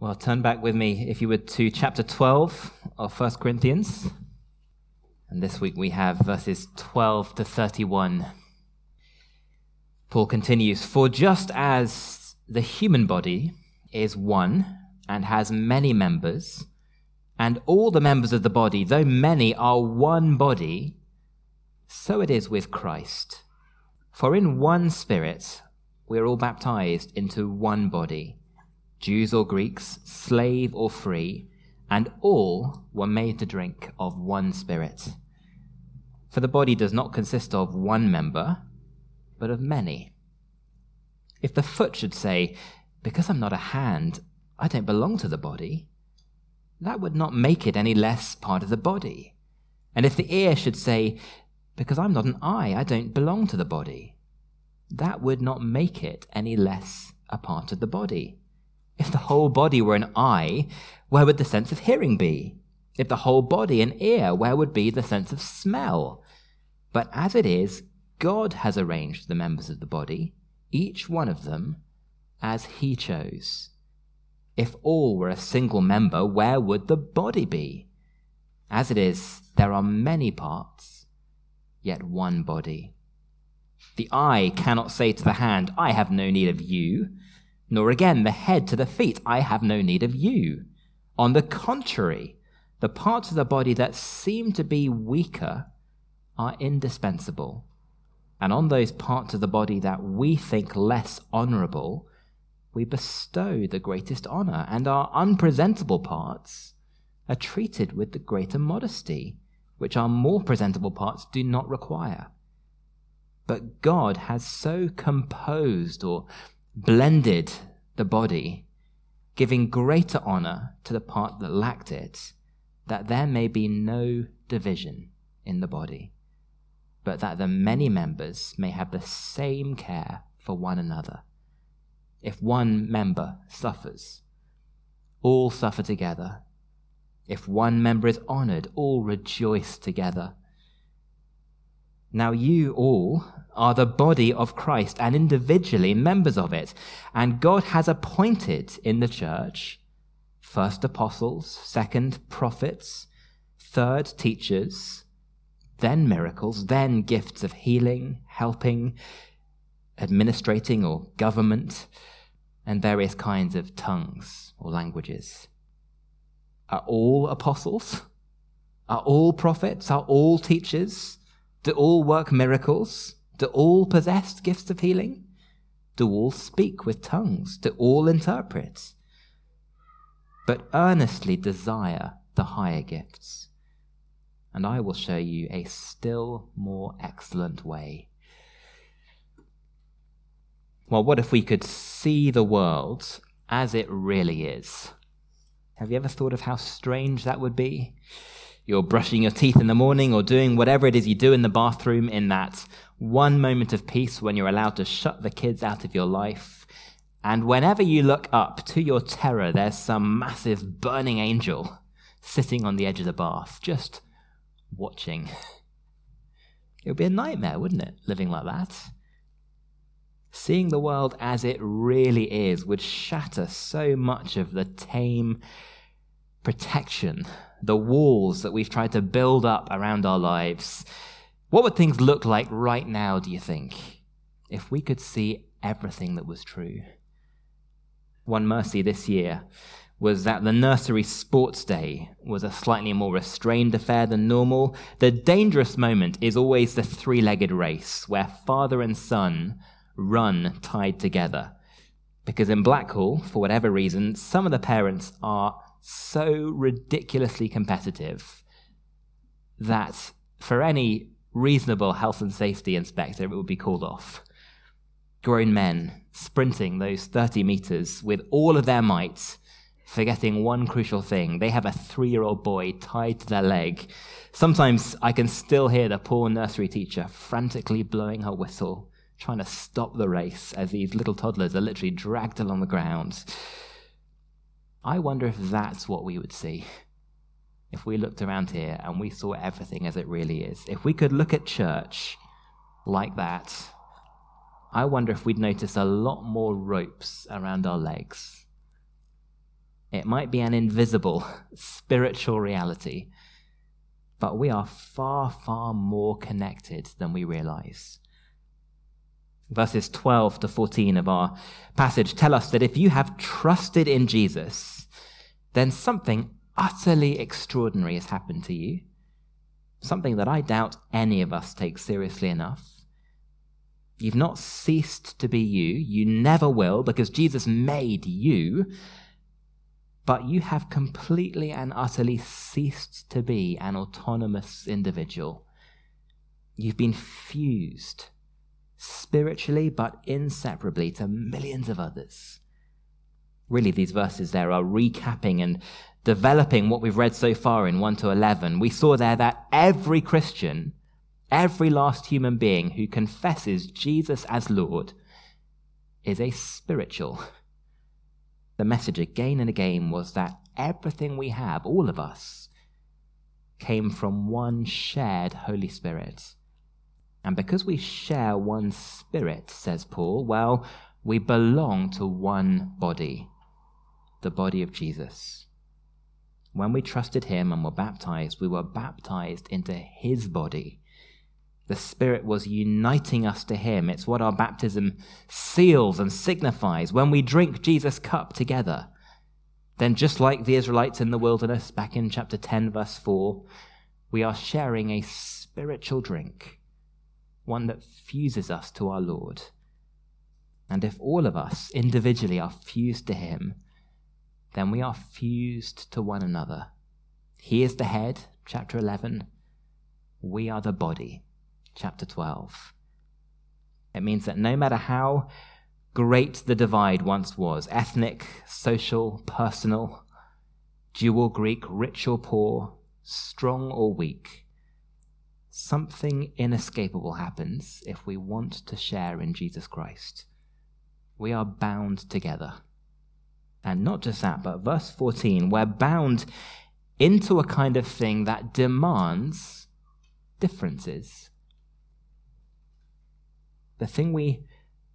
Well, turn back with me, if you would, to chapter 12 of 1 Corinthians. And this week we have verses 12 to 31. Paul continues For just as the human body is one and has many members, and all the members of the body, though many, are one body, so it is with Christ. For in one Spirit we are all baptized into one body Jews or Greeks, slave or free, and all were made to drink of one Spirit. For the body does not consist of one member, but of many. If the foot should say, Because I'm not a hand, I don't belong to the body, that would not make it any less part of the body. And if the ear should say, Because I'm not an eye, I don't belong to the body, that would not make it any less a part of the body. If the whole body were an eye, where would the sense of hearing be? If the whole body an ear, where would be the sense of smell? But as it is, God has arranged the members of the body, each one of them, as He chose. If all were a single member, where would the body be? As it is, there are many parts, yet one body. The eye cannot say to the hand, I have no need of you nor again the head to the feet, I have no need of you. On the contrary, the parts of the body that seem to be weaker are indispensable. And on those parts of the body that we think less honorable, we bestow the greatest honor, and our unpresentable parts are treated with the greater modesty, which our more presentable parts do not require. But God has so composed or blended the body, giving greater honor to the part that lacked it, that there may be no division in the body, but that the many members may have the same care for one another. If one member suffers, all suffer together. If one member is honored, all rejoice together. Now you all are the body of Christ and individually members of it. And God has appointed in the church first apostles, second prophets, third teachers, then miracles, then gifts of healing, helping, administrating or government, and various kinds of tongues or languages. Are all apostles? Are all prophets? Are all teachers? Do all work miracles? Do all possess gifts of healing? Do all speak with tongues? Do all interpret? But earnestly desire the higher gifts, and I will show you a still more excellent way. Well, what if we could see the world as it really is? Have you ever thought of how strange that would be? You're brushing your teeth in the morning or doing whatever it is you do in the bathroom in that one moment of peace when you're allowed to shut the kids out of your life. And whenever you look up, to your terror, there's some massive burning angel sitting on the edge of the bath, just watching. It would be a nightmare, wouldn't it, living like that? Seeing the world as it really is would shatter so much of the tame protection, the walls that we've tried to build up around our lives what would things look like right now, do you think, if we could see everything that was true? One mercy this year was that the nursery sports day was a slightly more restrained affair than normal. The dangerous moment is always the three legged race, where father and son run tied together. Because in Blackhall, for whatever reason, some of the parents are so ridiculously competitive that for any reasonable health and safety inspector, it would be called off. Grown men sprinting those 30 meters with all of their might, forgetting one crucial thing. They have a three year old boy tied to their leg. Sometimes I can still hear the poor nursery teacher frantically blowing her whistle, trying to stop the race as these little toddlers are literally dragged along the ground. I wonder if that's what we would see if we looked around here and we saw everything as it really is, if we could look at church like that, I wonder if we'd notice a lot more ropes around our legs. It might be an invisible spiritual reality, but we are far, far more connected than we realize. Verses 12 to 14 of our passage tell us that if you have trusted in Jesus, then something utterly extraordinary has happened to you. Something that I doubt any of us take seriously enough. You've not ceased to be you. You never will because Jesus made you. But you have completely and utterly ceased to be an autonomous individual. You've been fused spiritually but inseparably to millions of others. Really, these verses there are recapping and developing what we've read so far in 1 to 11. We saw there that every Christian Every last human being who confesses Jesus as Lord is a spiritual. The message again and again was that everything we have, all of us, came from one shared Holy Spirit. And because we share one spirit, says Paul, well, we belong to one body, the body of Jesus. When we trusted him and were baptized, we were baptized into his body the Spirit was uniting us to Him. It's what our baptism seals and signifies. When we drink Jesus' cup together, then just like the Israelites in the wilderness back in chapter 10, verse 4, we are sharing a spiritual drink, one that fuses us to our Lord. And if all of us individually are fused to Him, then we are fused to one another. He is the head, chapter 11. We are the body, chapter 12. It means that no matter how great the divide once was ethnic, social, personal, or Greek, rich or poor, strong or weak something inescapable happens if we want to share in Jesus Christ. We are bound together. And not just that, but verse 14, we're bound into a kind of thing that demands differences the thing we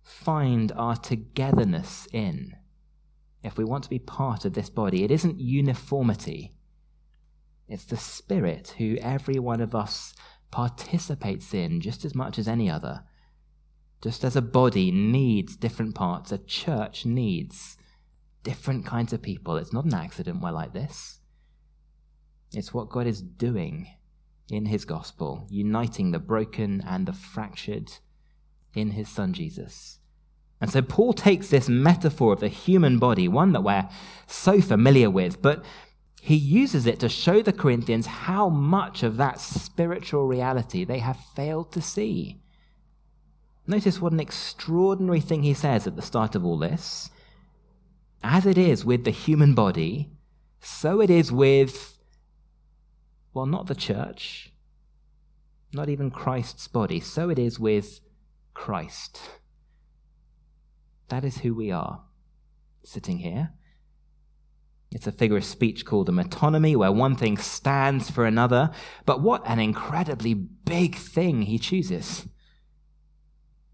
find our togetherness in, if we want to be part of this body, it isn't uniformity. It's the Spirit who every one of us participates in just as much as any other. Just as a body needs different parts, a church needs different kinds of people. It's not an accident we're like this. It's what God is doing in His gospel, uniting the broken and the fractured in his son Jesus. And so Paul takes this metaphor of the human body, one that we're so familiar with, but he uses it to show the Corinthians how much of that spiritual reality they have failed to see. Notice what an extraordinary thing he says at the start of all this. As it is with the human body, so it is with, well, not the church, not even Christ's body, so it is with Christ. That is who we are, sitting here. It's a figure of speech called a metonymy, where one thing stands for another. But what an incredibly big thing he chooses.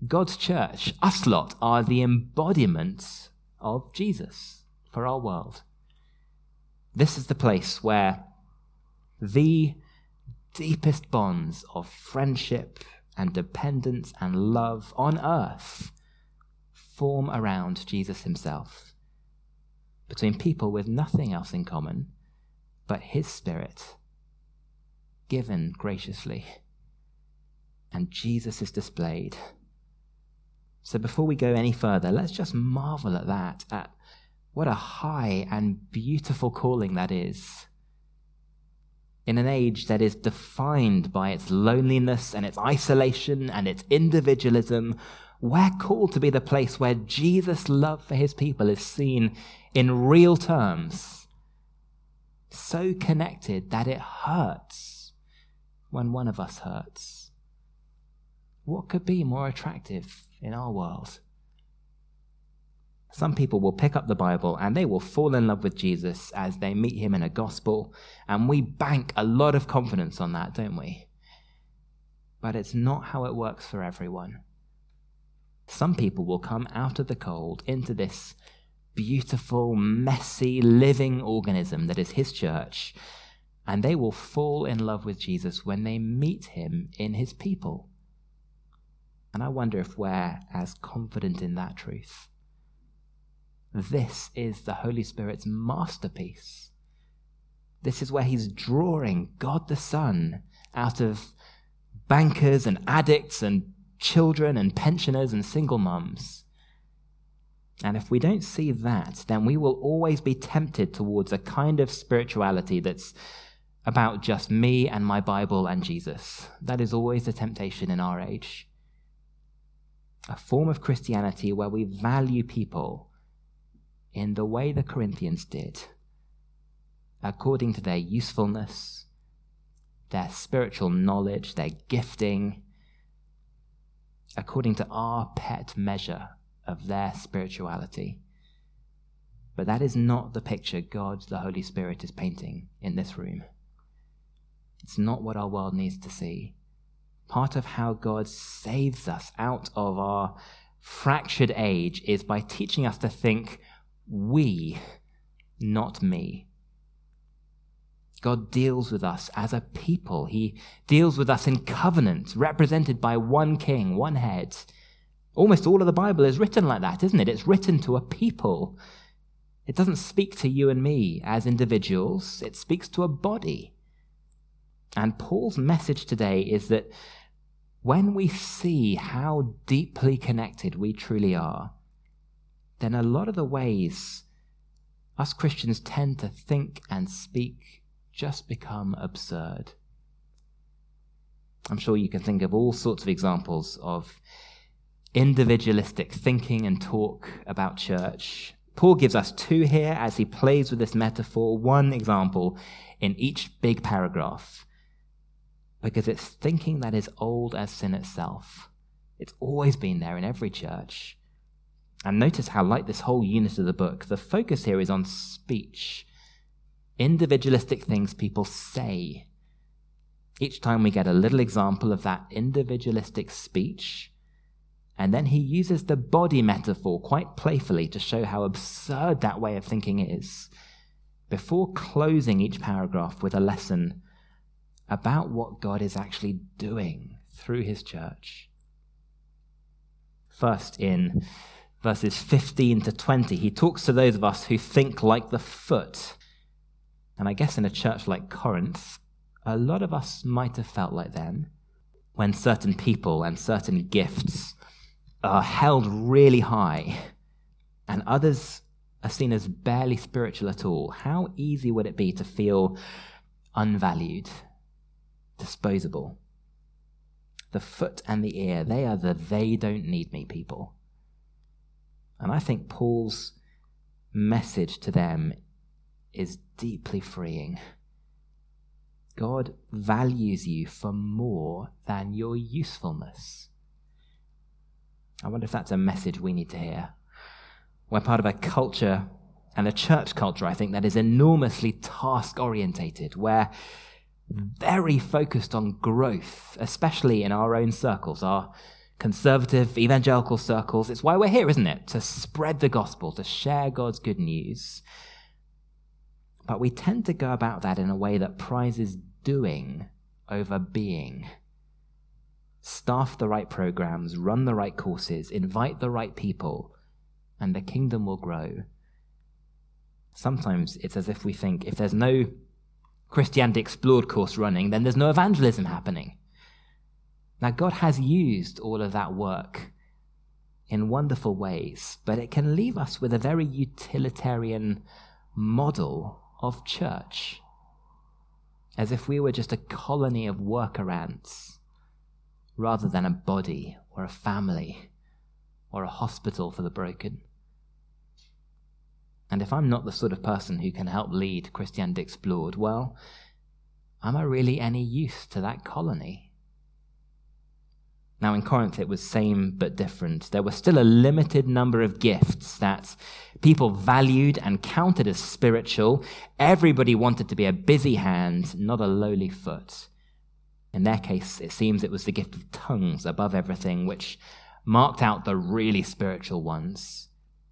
God's church, us lot, are the embodiment of Jesus for our world. This is the place where the deepest bonds of friendship and dependence and love on earth form around Jesus himself, between people with nothing else in common but his spirit, given graciously. And Jesus is displayed. So before we go any further, let's just marvel at that, at what a high and beautiful calling that is in an age that is defined by its loneliness and its isolation and its individualism, we're called to be the place where Jesus' love for his people is seen in real terms. So connected that it hurts when one of us hurts. What could be more attractive in our world? Some people will pick up the Bible and they will fall in love with Jesus as they meet him in a gospel, and we bank a lot of confidence on that, don't we? But it's not how it works for everyone. Some people will come out of the cold into this beautiful, messy, living organism that is his church, and they will fall in love with Jesus when they meet him in his people. And I wonder if we're as confident in that truth. This is the Holy Spirit's masterpiece. This is where he's drawing God the Son out of bankers and addicts and children and pensioners and single mums. And if we don't see that, then we will always be tempted towards a kind of spirituality that's about just me and my Bible and Jesus. That is always the temptation in our age. A form of Christianity where we value people in the way the Corinthians did, according to their usefulness, their spiritual knowledge, their gifting, according to our pet measure of their spirituality. But that is not the picture God, the Holy Spirit, is painting in this room. It's not what our world needs to see. Part of how God saves us out of our fractured age is by teaching us to think we, not me. God deals with us as a people. He deals with us in covenant, represented by one king, one head. Almost all of the Bible is written like that, isn't it? It's written to a people. It doesn't speak to you and me as individuals, it speaks to a body. And Paul's message today is that when we see how deeply connected we truly are, then a lot of the ways us Christians tend to think and speak just become absurd. I'm sure you can think of all sorts of examples of individualistic thinking and talk about church. Paul gives us two here as he plays with this metaphor, one example in each big paragraph, because it's thinking that is old as sin itself. It's always been there in every church. And notice how, like this whole unit of the book, the focus here is on speech. Individualistic things people say. Each time we get a little example of that individualistic speech, and then he uses the body metaphor quite playfully to show how absurd that way of thinking is, before closing each paragraph with a lesson about what God is actually doing through his church. First, in verses 15 to 20, he talks to those of us who think like the foot. And I guess in a church like Corinth, a lot of us might have felt like them when certain people and certain gifts are held really high and others are seen as barely spiritual at all. How easy would it be to feel unvalued, disposable? The foot and the ear, they are the they don't need me people. And I think Paul's message to them is deeply freeing. God values you for more than your usefulness. I wonder if that's a message we need to hear. We're part of a culture and a church culture, I think, that is enormously task orientated, where very focused on growth, especially in our own circles, our conservative evangelical circles. It's why we're here, isn't it? To spread the gospel, to share God's good news. But we tend to go about that in a way that prizes doing over being. Staff the right programs, run the right courses, invite the right people, and the kingdom will grow. Sometimes it's as if we think if there's no Christianity Explored course running, then there's no evangelism happening. Now, God has used all of that work in wonderful ways, but it can leave us with a very utilitarian model of church, as if we were just a colony of worker ants rather than a body or a family or a hospital for the broken. And if I'm not the sort of person who can help lead Christianity Explored, well, am I really any use to that colony? Now, in Corinth, it was same but different. There was still a limited number of gifts that people valued and counted as spiritual. Everybody wanted to be a busy hand, not a lowly foot. In their case, it seems it was the gift of tongues above everything, which marked out the really spiritual ones.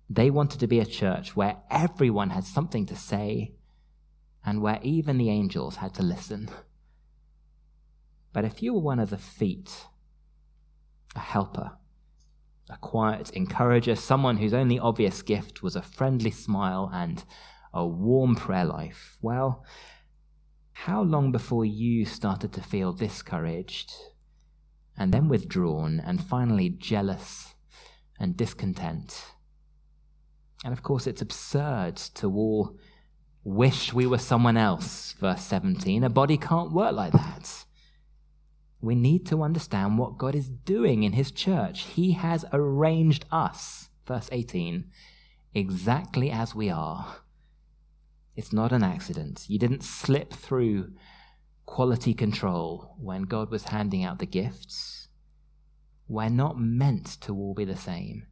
They wanted to be a church where everyone had something to say and where even the angels had to listen. But if you were one of the feet, a helper, a quiet encourager, someone whose only obvious gift was a friendly smile and a warm prayer life, well, how long before you started to feel discouraged and then withdrawn and finally jealous and discontent? And of course, it's absurd to all wish we were someone else, verse 17. A body can't work like that. We need to understand what God is doing in His church. He has arranged us, verse 18, exactly as we are. It's not an accident. You didn't slip through quality control when God was handing out the gifts. We're not meant to all be the same.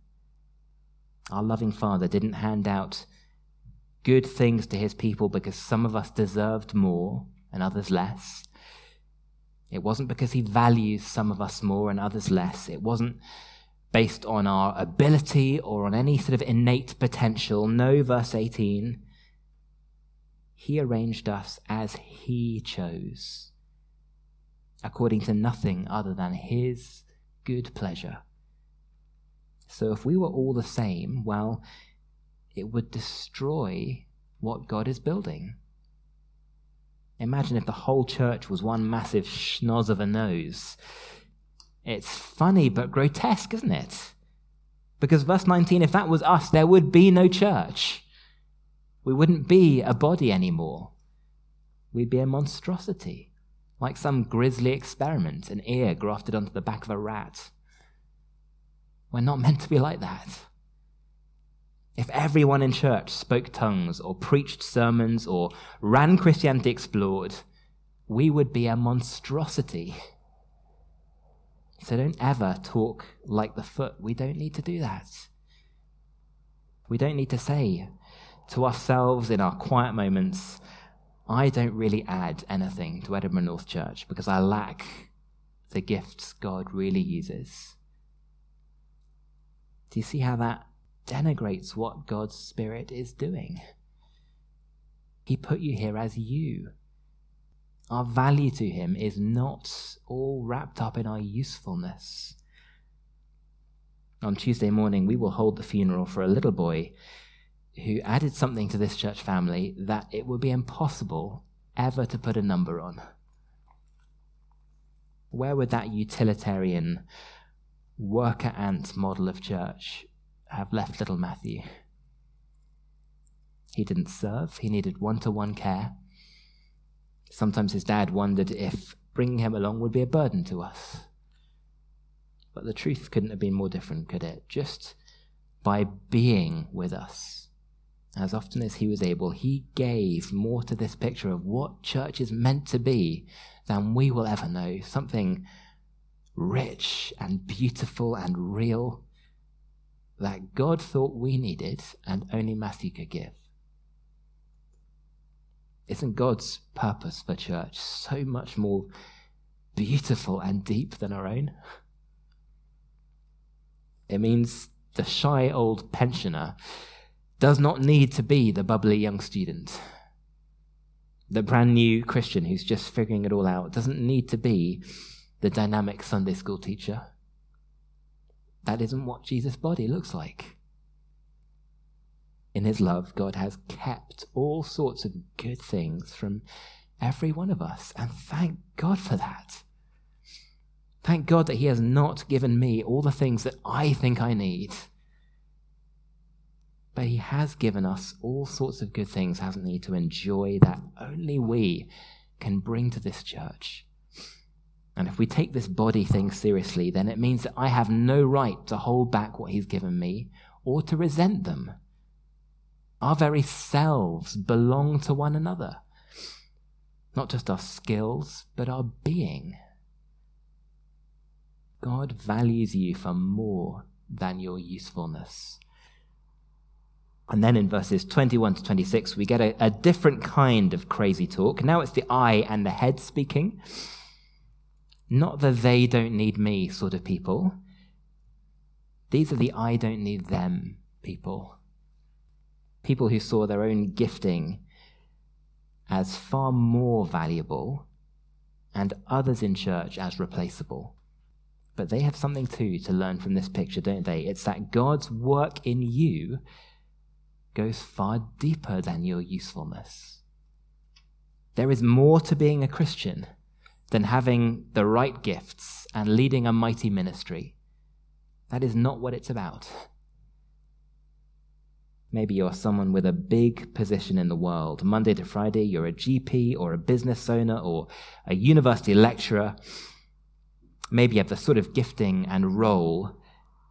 Our loving Father didn't hand out good things to his people because some of us deserved more and others less. It wasn't because he values some of us more and others less. It wasn't based on our ability or on any sort of innate potential. No, verse 18. He arranged us as he chose, according to nothing other than his good pleasure. So if we were all the same, well, it would destroy what God is building. Imagine if the whole church was one massive schnoz of a nose. It's funny but grotesque, isn't it? Because verse 19, if that was us, there would be no church. We wouldn't be a body anymore. We'd be a monstrosity, like some grisly experiment, an ear grafted onto the back of a rat. We're not meant to be like that. If everyone in church spoke tongues or preached sermons or ran Christianity Explored, we would be a monstrosity. So don't ever talk like the foot. We don't need to do that. We don't need to say to ourselves in our quiet moments, I don't really add anything to Edinburgh North Church because I lack the gifts God really uses. Do you see how that denigrates what God's Spirit is doing? He put you here as you. Our value to Him is not all wrapped up in our usefulness. On Tuesday morning, we will hold the funeral for a little boy who added something to this church family that it would be impossible ever to put a number on. Where would that utilitarian worker ant model of church have left little Matthew. He didn't serve, he needed one to one care. Sometimes his dad wondered if bringing him along would be a burden to us. But the truth couldn't have been more different, could it? Just by being with us, as often as he was able, he gave more to this picture of what church is meant to be than we will ever know. Something rich and beautiful and real that God thought we needed and only Matthew could give. Isn't God's purpose for church so much more beautiful and deep than our own? It means the shy old pensioner does not need to be the bubbly young student. The brand new Christian who's just figuring it all out doesn't need to be the dynamic Sunday school teacher. That isn't what Jesus' body looks like. In his love, God has kept all sorts of good things from every one of us, and thank God for that. Thank God that he has not given me all the things that I think I need. But he has given us all sorts of good things, hasn't he, to enjoy that only we can bring to this church. And if we take this body thing seriously, then it means that I have no right to hold back what He's given me or to resent them. Our very selves belong to one another. Not just our skills, but our being. God values you for more than your usefulness. And then in verses 21 to 26, we get a, a different kind of crazy talk. Now it's the eye and the head speaking. Not the they don't need me sort of people. These are the I don't need them people. People who saw their own gifting as far more valuable and others in church as replaceable. But they have something too to learn from this picture, don't they? It's that God's work in you goes far deeper than your usefulness. There is more to being a Christian than having the right gifts and leading a mighty ministry. That is not what it's about. Maybe you're someone with a big position in the world. Monday to Friday, you're a GP or a business owner or a university lecturer. Maybe you have the sort of gifting and role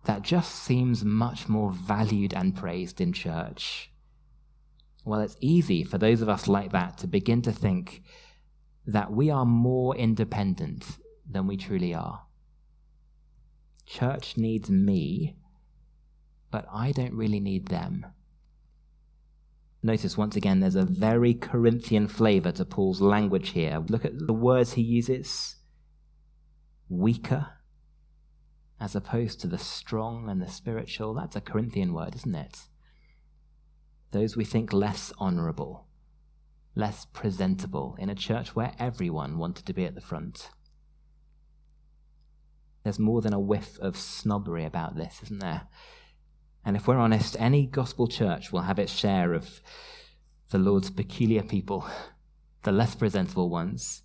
that just seems much more valued and praised in church. Well, it's easy for those of us like that to begin to think that we are more independent than we truly are. Church needs me, but I don't really need them. Notice once again, there's a very Corinthian flavor to Paul's language here. Look at the words he uses weaker, as opposed to the strong and the spiritual. That's a Corinthian word, isn't it? Those we think less honorable, less presentable in a church where everyone wanted to be at the front. There's more than a whiff of snobbery about this, isn't there? And if we're honest, any gospel church will have its share of the Lord's peculiar people, the less presentable ones,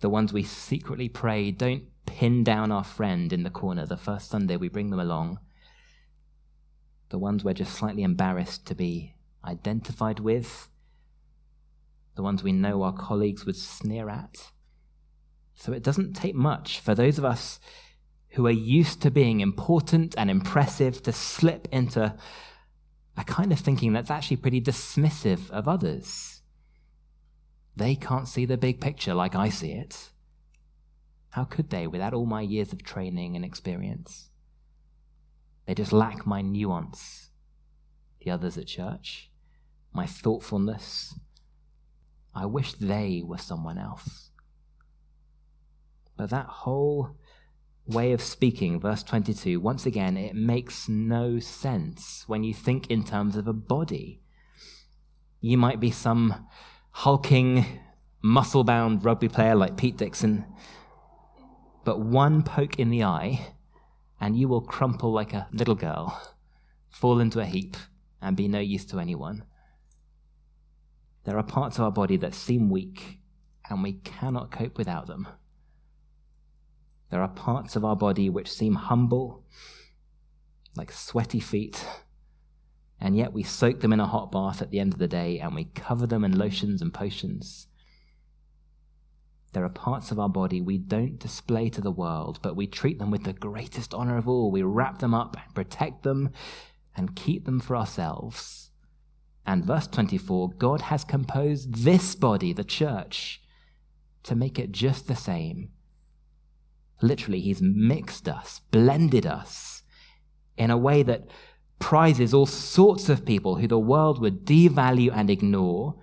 the ones we secretly pray don't pin down our friend in the corner the first Sunday we bring them along, the ones we're just slightly embarrassed to be identified with, the ones we know our colleagues would sneer at. So it doesn't take much for those of us who are used to being important and impressive to slip into a kind of thinking that's actually pretty dismissive of others. They can't see the big picture like I see it. How could they without all my years of training and experience? They just lack my nuance, the others at church, my thoughtfulness. I wish they were someone else. But that whole way of speaking, verse 22, once again, it makes no sense when you think in terms of a body. You might be some hulking, muscle bound rugby player like Pete Dixon, but one poke in the eye, and you will crumple like a little girl, fall into a heap, and be no use to anyone. There are parts of our body that seem weak, and we cannot cope without them. There are parts of our body which seem humble, like sweaty feet, and yet we soak them in a hot bath at the end of the day and we cover them in lotions and potions. There are parts of our body we don't display to the world, but we treat them with the greatest honor of all. We wrap them up, protect them, and keep them for ourselves. And verse 24 God has composed this body, the church, to make it just the same Literally, he's mixed us, blended us in a way that prizes all sorts of people who the world would devalue and ignore.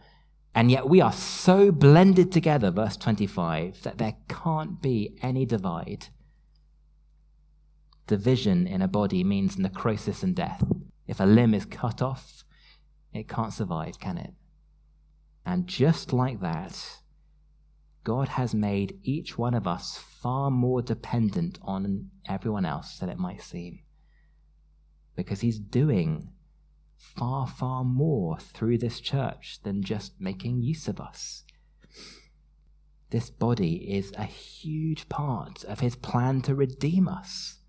And yet we are so blended together, verse 25, that there can't be any divide. Division in a body means necrosis and death. If a limb is cut off, it can't survive, can it? And just like that, God has made each one of us far more dependent on everyone else than it might seem. Because He's doing far, far more through this church than just making use of us. This body is a huge part of His plan to redeem us,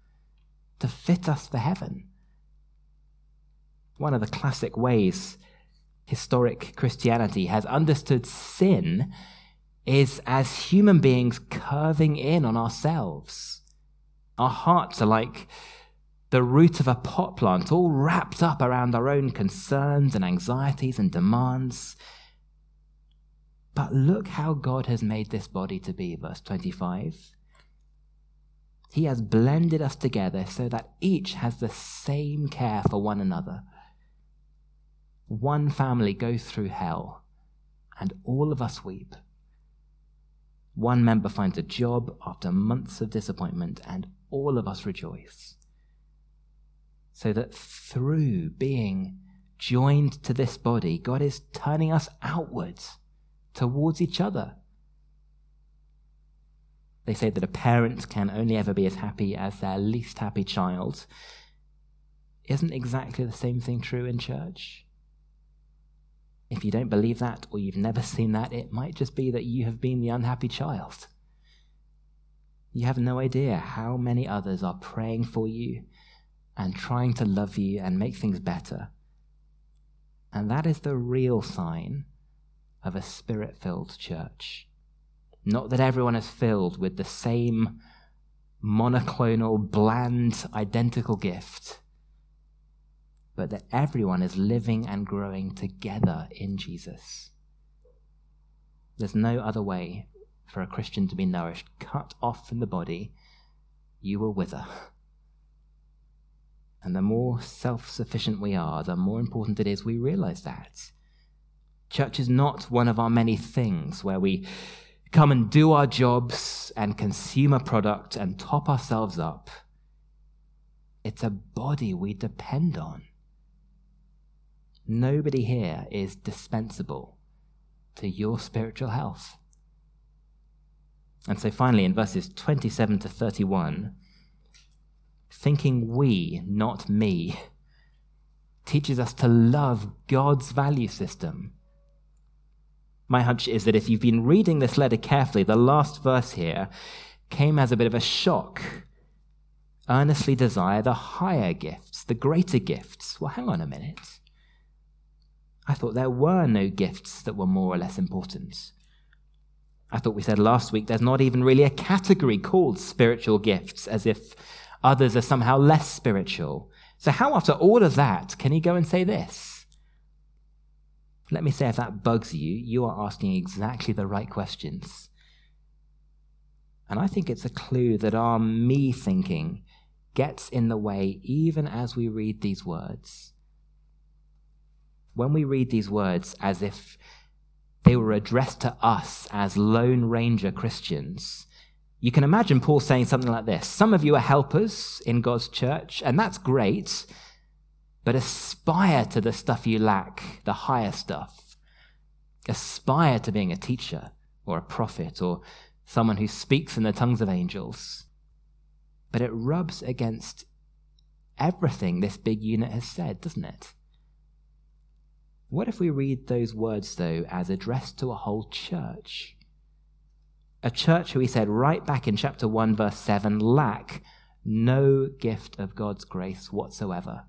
to fit us for heaven. One of the classic ways historic Christianity has understood sin is as human beings curving in on ourselves. Our hearts are like the root of a pot plant, all wrapped up around our own concerns and anxieties and demands. But look how God has made this body to be, verse 25. He has blended us together so that each has the same care for one another. One family goes through hell, and all of us weep. One member finds a job after months of disappointment, and all of us rejoice. So that through being joined to this body, God is turning us outwards towards each other. They say that a parent can only ever be as happy as their least happy child. Isn't exactly the same thing true in church? If you don't believe that or you've never seen that, it might just be that you have been the unhappy child. You have no idea how many others are praying for you and trying to love you and make things better. And that is the real sign of a spirit filled church. Not that everyone is filled with the same monoclonal, bland, identical gift, but that everyone is living and growing together in Jesus. There's no other way for a Christian to be nourished. Cut off from the body, you will wither. And the more self sufficient we are, the more important it is we realize that. Church is not one of our many things where we come and do our jobs and consume a product and top ourselves up. It's a body we depend on. Nobody here is dispensable to your spiritual health. And so finally, in verses 27 to 31, thinking we, not me, teaches us to love God's value system my hunch is that if you've been reading this letter carefully, the last verse here came as a bit of a shock. Earnestly desire the higher gifts, the greater gifts. Well, hang on a minute. I thought there were no gifts that were more or less important. I thought we said last week there's not even really a category called spiritual gifts, as if others are somehow less spiritual. So, how, after all of that, can he go and say this? Let me say, if that bugs you, you are asking exactly the right questions. And I think it's a clue that our me thinking gets in the way even as we read these words. When we read these words as if they were addressed to us as Lone Ranger Christians, you can imagine Paul saying something like this Some of you are helpers in God's church, and that's great but aspire to the stuff you lack, the higher stuff. Aspire to being a teacher or a prophet or someone who speaks in the tongues of angels. But it rubs against everything this big unit has said, doesn't it? What if we read those words, though, as addressed to a whole church? A church who he said right back in chapter 1, verse 7 lack no gift of God's grace whatsoever.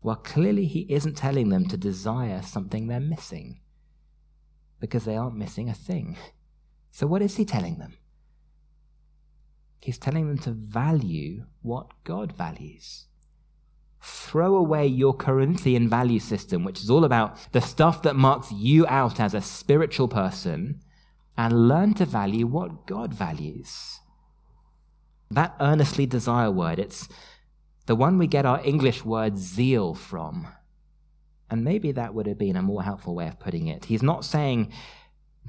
Well, clearly he isn't telling them to desire something they're missing because they aren't missing a thing. So, what is he telling them? He's telling them to value what God values. Throw away your Corinthian value system, which is all about the stuff that marks you out as a spiritual person, and learn to value what God values. That earnestly desire word, it's the one we get our English word zeal from. And maybe that would have been a more helpful way of putting it. He's not saying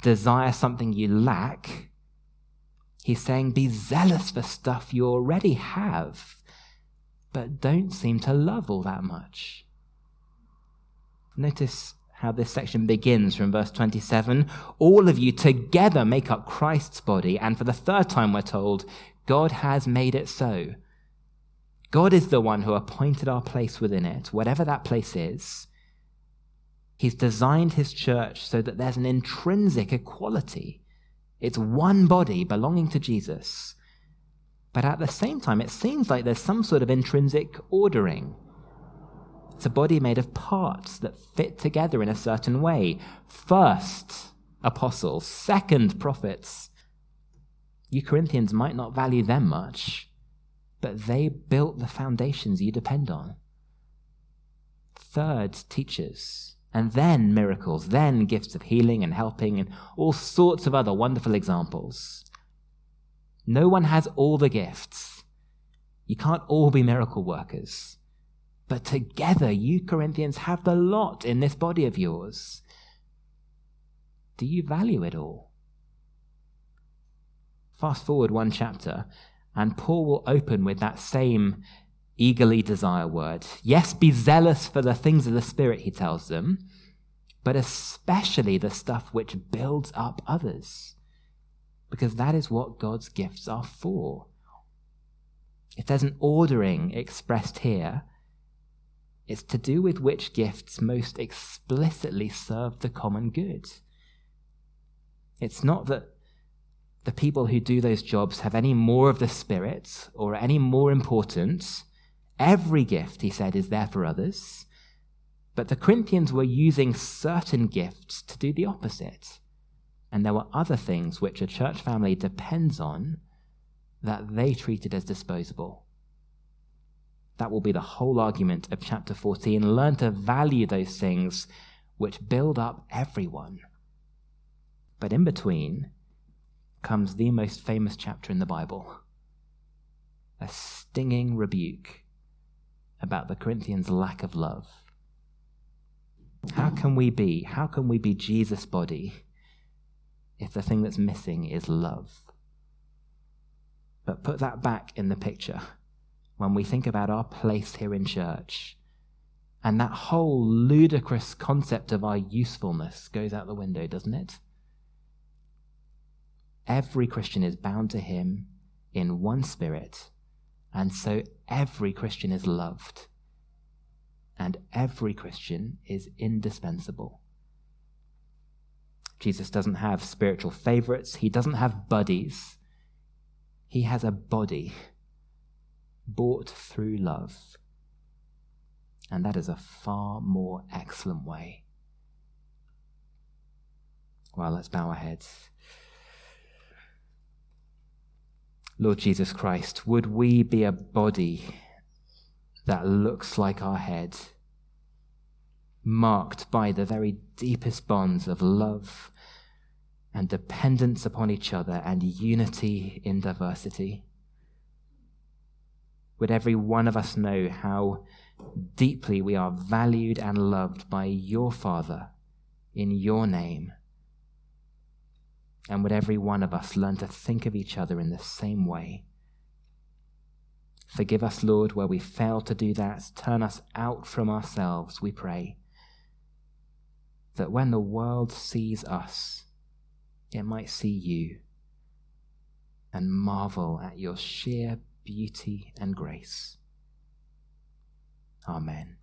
desire something you lack. He's saying be zealous for stuff you already have, but don't seem to love all that much. Notice how this section begins from verse 27. All of you together make up Christ's body, and for the third time we're told, God has made it so. God is the one who appointed our place within it, whatever that place is. He's designed his church so that there's an intrinsic equality. It's one body belonging to Jesus. But at the same time, it seems like there's some sort of intrinsic ordering. It's a body made of parts that fit together in a certain way. First, apostles. Second, prophets. You Corinthians might not value them much but they built the foundations you depend on. Third, teachers, and then miracles, then gifts of healing and helping, and all sorts of other wonderful examples. No one has all the gifts. You can't all be miracle workers. But together, you Corinthians have the lot in this body of yours. Do you value it all? Fast forward one chapter, and Paul will open with that same eagerly desire word. Yes, be zealous for the things of the Spirit, he tells them, but especially the stuff which builds up others, because that is what God's gifts are for. If there's an ordering expressed here, it's to do with which gifts most explicitly serve the common good. It's not that the people who do those jobs have any more of the Spirit or any more important. Every gift, he said, is there for others. But the Corinthians were using certain gifts to do the opposite. And there were other things which a church family depends on that they treated as disposable. That will be the whole argument of chapter 14. Learn to value those things which build up everyone. But in between comes the most famous chapter in the Bible a stinging rebuke about the Corinthians' lack of love. How can we be, how can we be Jesus' body if the thing that's missing is love? But put that back in the picture when we think about our place here in church. And that whole ludicrous concept of our usefulness goes out the window, doesn't it? Every Christian is bound to him in one spirit, and so every Christian is loved, and every Christian is indispensable. Jesus doesn't have spiritual favorites, he doesn't have buddies, he has a body bought through love. And that is a far more excellent way. Well, let's bow our heads. Lord Jesus Christ, would we be a body that looks like our head, marked by the very deepest bonds of love and dependence upon each other and unity in diversity? Would every one of us know how deeply we are valued and loved by your Father in your name? And would every one of us learn to think of each other in the same way? Forgive us, Lord, where we fail to do that. Turn us out from ourselves, we pray. That when the world sees us, it might see you and marvel at your sheer beauty and grace. Amen.